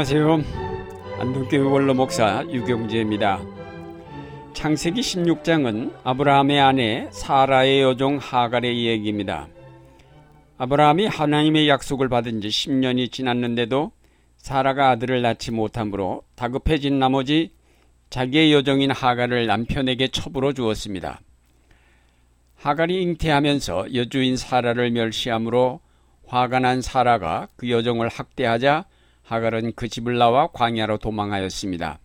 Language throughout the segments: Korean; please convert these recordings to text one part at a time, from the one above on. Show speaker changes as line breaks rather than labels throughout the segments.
안녕하세요. 안동교회 원로 목사 유경재입니다. 창세기 16장은 아브라함의 아내 사라의 여종 하갈의 이야기입니다. 아브라함이 하나님의 약속을 받은 지 10년이 지났는데도 사라가 아들을 낳지 못하므로 다급해진 나머지 자기의 여종인 하갈을 남편에게 첩으로 주었습니다. 하갈이 잉태하면서 여주인 사라를 멸시하므로 화가 난 사라가 그 여종을 학대하자 하갈은 그 집을 나와 광야로 도망하였습니다.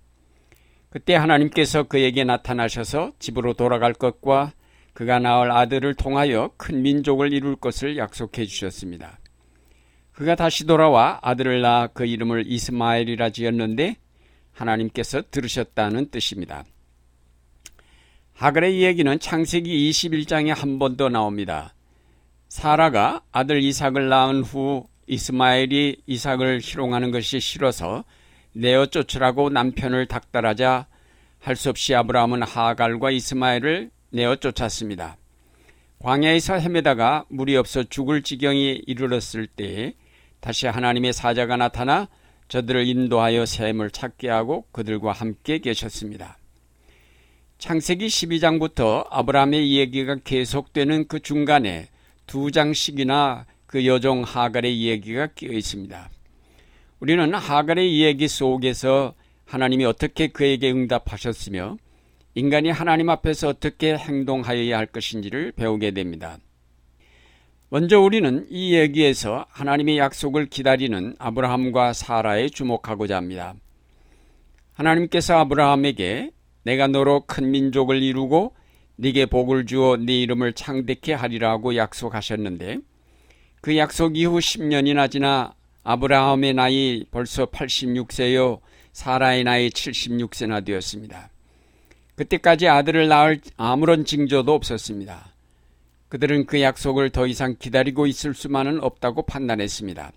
그때 하나님께서 그에게 나타나셔서 집으로 돌아갈 것과 그가 낳을 아들을 통하여 큰 민족을 이룰 것을 약속해 주셨습니다. 그가 다시 돌아와 아들을 낳아 그 이름을 이스마엘이라 지었는데 하나님께서 들으셨다는 뜻입니다. 하갈의 이야기는 창세기 21장에 한 번 더 나옵니다. 사라가 아들 이삭을 낳은 후 이스마엘이 이삭을 희롱하는 것이 싫어서 내어 쫓으라고 남편을 닥달하자 할 수 없이 아브라함은 하갈과 이스마엘을 내어 쫓았습니다. 광야에서 헤매다가 물이 없어 죽을 지경이 이르렀을 때 다시 하나님의 사자가 나타나 저들을 인도하여 샘을 찾게 하고 그들과 함께 계셨습니다. 창세기 12장부터 아브라함의 이야기가 계속되는 그 중간에 두 장씩이나 그 여종 하갈의 이야기가 끼어 있습니다. 우리는 하갈의 이야기 속에서 하나님이 어떻게 그에게 응답하셨으며 인간이 하나님 앞에서 어떻게 행동하여야 할 것인지를 배우게 됩니다. 먼저 우리는 이 얘기에서 하나님의 약속을 기다리는 아브라함과 사라에 주목하고자 합니다. 하나님께서 아브라함에게 내가 너로 큰 민족을 이루고 네게 복을 주어 네 이름을 창대케 하리라고 약속하셨는데 그 약속 이후 10년이나 지나 아브라함의 나이 벌써 86세요 사라의 나이 76세나 되었습니다. 그때까지 아들을 낳을 아무런 징조도 없었습니다. 그들은 그 약속을 더 이상 기다리고 있을 수만은 없다고 판단했습니다.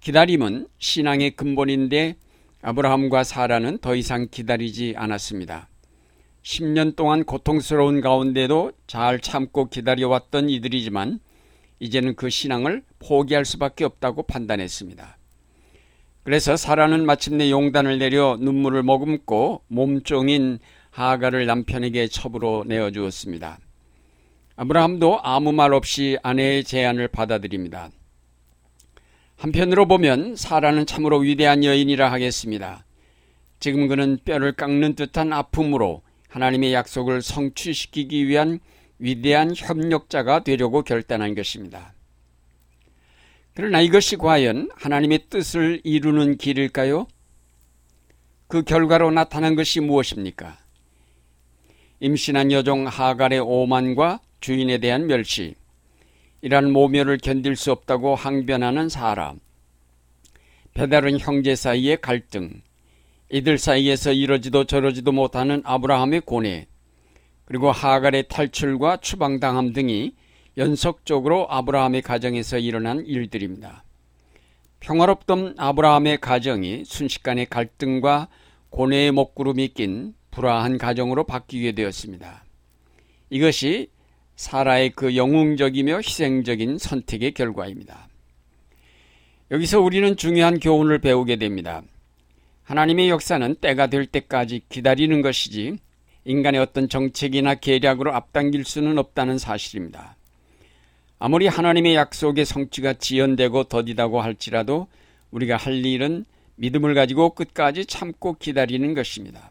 기다림은 신앙의 근본인데 아브라함과 사라는 더 이상 기다리지 않았습니다. 10년 동안 고통스러운 가운데도 잘 참고 기다려왔던 이들이지만 이제는 그 신앙을 포기할 수밖에 없다고 판단했습니다. 그래서 사라는 마침내 용단을 내려 눈물을 머금고 몸종인 하가를 남편에게 첩으로 내어주었습니다. 아브라함도 아무 말 없이 아내의 제안을 받아들입니다. 한편으로 보면 사라는 참으로 위대한 여인이라 하겠습니다. 지금 그는 뼈를 깎는 듯한 아픔으로 하나님의 약속을 성취시키기 위한 위대한 협력자가 되려고 결단한 것입니다. 그러나 이것이 과연 하나님의 뜻을 이루는 길일까요? 그 결과로 나타난 것이 무엇입니까? 임신한 여종 하갈의 오만과 주인에 대한 멸시, 이러한 모멸을 견딜 수 없다고 항변하는 사람, 배다른 형제 사이의 갈등, 이들 사이에서 이러지도 저러지도 못하는 아브라함의 고뇌, 그리고 하갈의 탈출과 추방당함 등이 연속적으로 아브라함의 가정에서 일어난 일들입니다. 평화롭던 아브라함의 가정이 순식간에 갈등과 고뇌의 먹구름이 낀 불화한 가정으로 바뀌게 되었습니다. 이것이 사라의 그 영웅적이며 희생적인 선택의 결과입니다. 여기서 우리는 중요한 교훈을 배우게 됩니다. 하나님의 역사는 때가 될 때까지 기다리는 것이지 인간의 어떤 정책이나 계략으로 앞당길 수는 없다는 사실입니다. 아무리 하나님의 약속의 성취가 지연되고 더디다고 할지라도 우리가 할 일은 믿음을 가지고 끝까지 참고 기다리는 것입니다.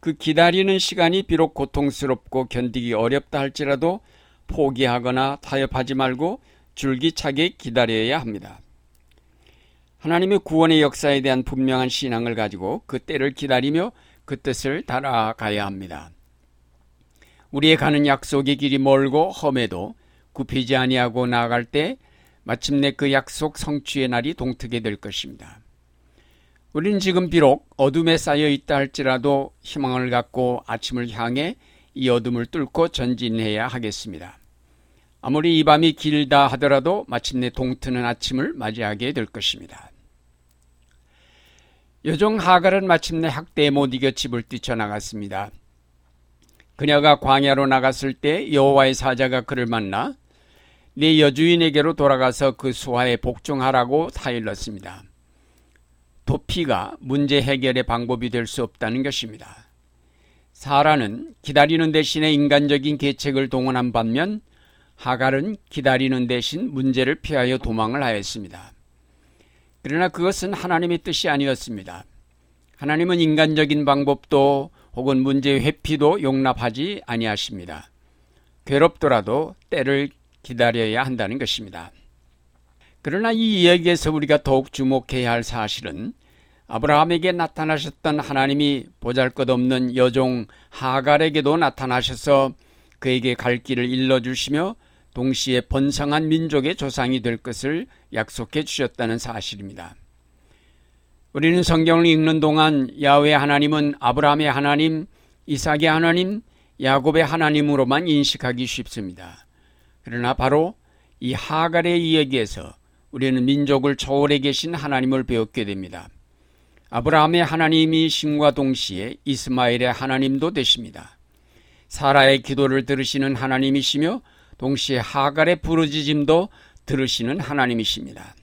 그 기다리는 시간이 비록 고통스럽고 견디기 어렵다 할지라도 포기하거나 타협하지 말고 줄기차게 기다려야 합니다. 하나님의 구원의 역사에 대한 분명한 신앙을 가지고 그 때를 기다리며 그 뜻을 따라가야 합니다. 우리의 가는 약속의 길이 멀고 험해도 굽히지 아니하고 나아갈 때 마침내 그 약속 성취의 날이 동트게 될 것입니다. 우리는 지금 비록 어둠에 쌓여 있다 할지라도 희망을 갖고 아침을 향해 이 어둠을 뚫고 전진해야 하겠습니다. 아무리 이 밤이 길다 하더라도 마침내 동트는 아침을 맞이하게 될 것입니다. 여종 하갈은 마침내 학대에 못 이겨 집을 뛰쳐나갔습니다. 그녀가 광야로 나갔을 때 여호와의 사자가 그를 만나 네 여주인에게로 돌아가서 그 수하에 복종하라고 타일렀습니다. 도피가 문제 해결의 방법이 될 수 없다는 것입니다. 사라는 기다리는 대신에 인간적인 계책을 동원한 반면 하갈은 기다리는 대신 문제를 피하여 도망을 하였습니다. 그러나 그것은 하나님의 뜻이 아니었습니다. 하나님은 인간적인 방법도 혹은 문제 회피도 용납하지 아니하십니다. 괴롭더라도 때를 기다려야 한다는 것입니다. 그러나 이 이야기에서 우리가 더욱 주목해야 할 사실은 아브라함에게 나타나셨던 하나님이 보잘것없는 여종 하갈에게도 나타나셔서 그에게 갈 길을 일러주시며 동시에 번성한 민족의 조상이 될 것을 약속해 주셨다는 사실입니다. 우리는 성경을 읽는 동안 야외 하나님은 아브라함의 하나님, 이삭의 하나님, 야곱의 하나님으로만 인식하기 쉽습니다. 그러나 바로 이 하갈의 이야기에서 우리는 민족을 초월해 계신 하나님을 배웠게 됩니다. 아브라함의 하나님이신과 동시에 이스마엘의 하나님도 되십니다. 사라의 기도를 들으시는 하나님이시며 동시에 하갈의 부르짖음도 들으시는 하나님이십니다.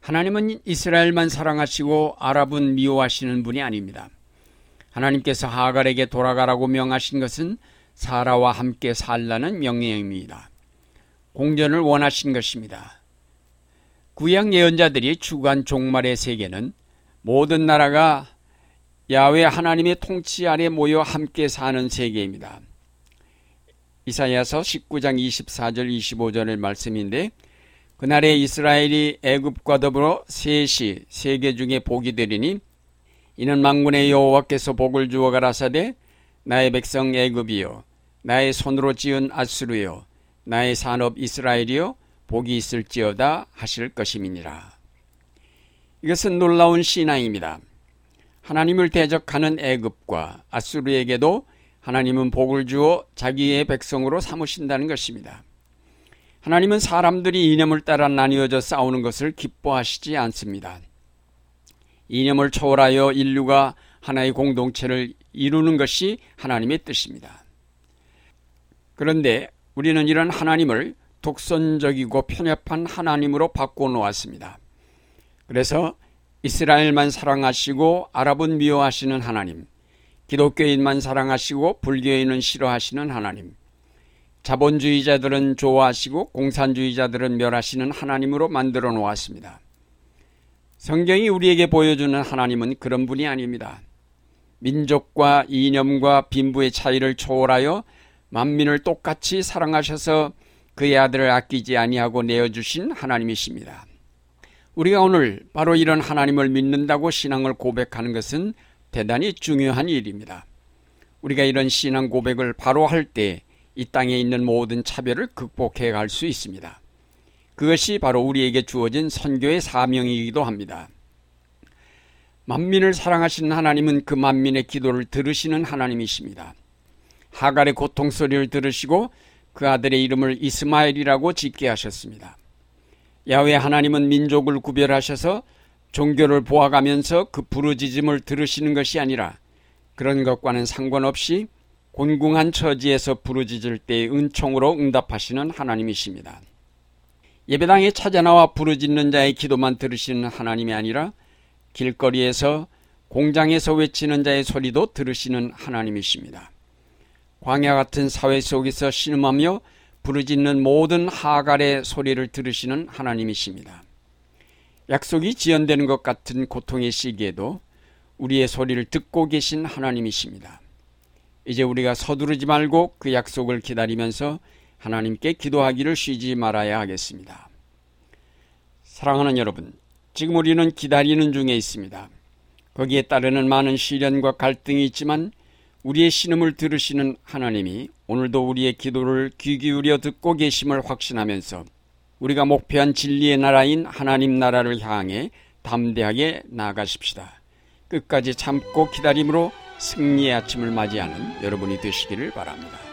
하나님은 이스라엘만 사랑하시고 아랍은 미워하시는 분이 아닙니다. 하나님께서 하갈에게 돌아가라고 명하신 것은 사라와 함께 살라는 명령입니다. 공전을 원하신 것입니다. 구약 예언자들이 주관 종말의 세계는 모든 나라가 야외 하나님의 통치 아래 모여 함께 사는 세계입니다. 이사야서 19장 24절 25절의 말씀인데 그날에 이스라엘이 애굽과 더불어 셋이 세계 중에 복이 되리니 이는 망군의 여호와께서 복을 주어 가라사대 나의 백성 애굽이요 나의 손으로 지은 아수르요 나의 산업 이스라엘이요 복이 있을지어다 하실 것임이니라. 이것은 놀라운 신앙입니다. 하나님을 대적하는 애굽과 아수르에게도 하나님은 복을 주어 자기의 백성으로 삼으신다는 것입니다. 하나님은 사람들이 이념을 따라 나뉘어져 싸우는 것을 기뻐하시지 않습니다. 이념을 초월하여 인류가 하나의 공동체를 이루는 것이 하나님의 뜻입니다. 그런데 우리는 이런 하나님을 독선적이고 편협한 하나님으로 바꿔 놓았습니다. 그래서 이스라엘만 사랑하시고 아랍은 미워하시는 하나님, 기독교인만 사랑하시고 불교인은 싫어하시는 하나님, 자본주의자들은 좋아하시고 공산주의자들은 멸하시는 하나님으로 만들어 놓았습니다. 성경이 우리에게 보여주는 하나님은 그런 분이 아닙니다. 민족과 이념과 빈부의 차이를 초월하여 만민을 똑같이 사랑하셔서 그의 아들을 아끼지 아니하고 내어주신 하나님이십니다. 우리가 오늘 바로 이런 하나님을 믿는다고 신앙을 고백하는 것은 대단히 중요한 일입니다. 우리가 이런 신앙 고백을 바로 할 때 이 땅에 있는 모든 차별을 극복해 갈 수 있습니다. 그것이 바로 우리에게 주어진 선교의 사명이기도 합니다. 만민을 사랑하시는 하나님은 그 만민의 기도를 들으시는 하나님이십니다. 하갈의 고통 소리를 들으시고 그 아들의 이름을 이스마엘이라고 짓게 하셨습니다. 야외 하나님은 민족을 구별하셔서 종교를 보아가면서 그 부르짖음을 들으시는 것이 아니라 그런 것과는 상관없이 곤궁한 처지에서 부르짖을 때 은총으로 응답하시는 하나님이십니다. 예배당에 찾아나와 부르짖는 자의 기도만 들으시는 하나님이 아니라 길거리에서 공장에서 외치는 자의 소리도 들으시는 하나님이십니다. 광야 같은 사회 속에서 신음하며 부르짖는 모든 하갈의 소리를 들으시는 하나님이십니다. 약속이 지연되는 것 같은 고통의 시기에도 우리의 소리를 듣고 계신 하나님이십니다. 이제 우리가 서두르지 말고 그 약속을 기다리면서 하나님께 기도하기를 쉬지 말아야 하겠습니다. 사랑하는 여러분, 지금 우리는 기다리는 중에 있습니다. 거기에 따르는 많은 시련과 갈등이 있지만 우리의 신음을 들으시는 하나님이 오늘도 우리의 기도를 귀 기울여 듣고 계심을 확신하면서 우리가 목표한 진리의 나라인 하나님 나라를 향해 담대하게 나아가십시다. 끝까지 참고 기다림으로 승리의 아침을 맞이하는 여러분이 되시기를 바랍니다.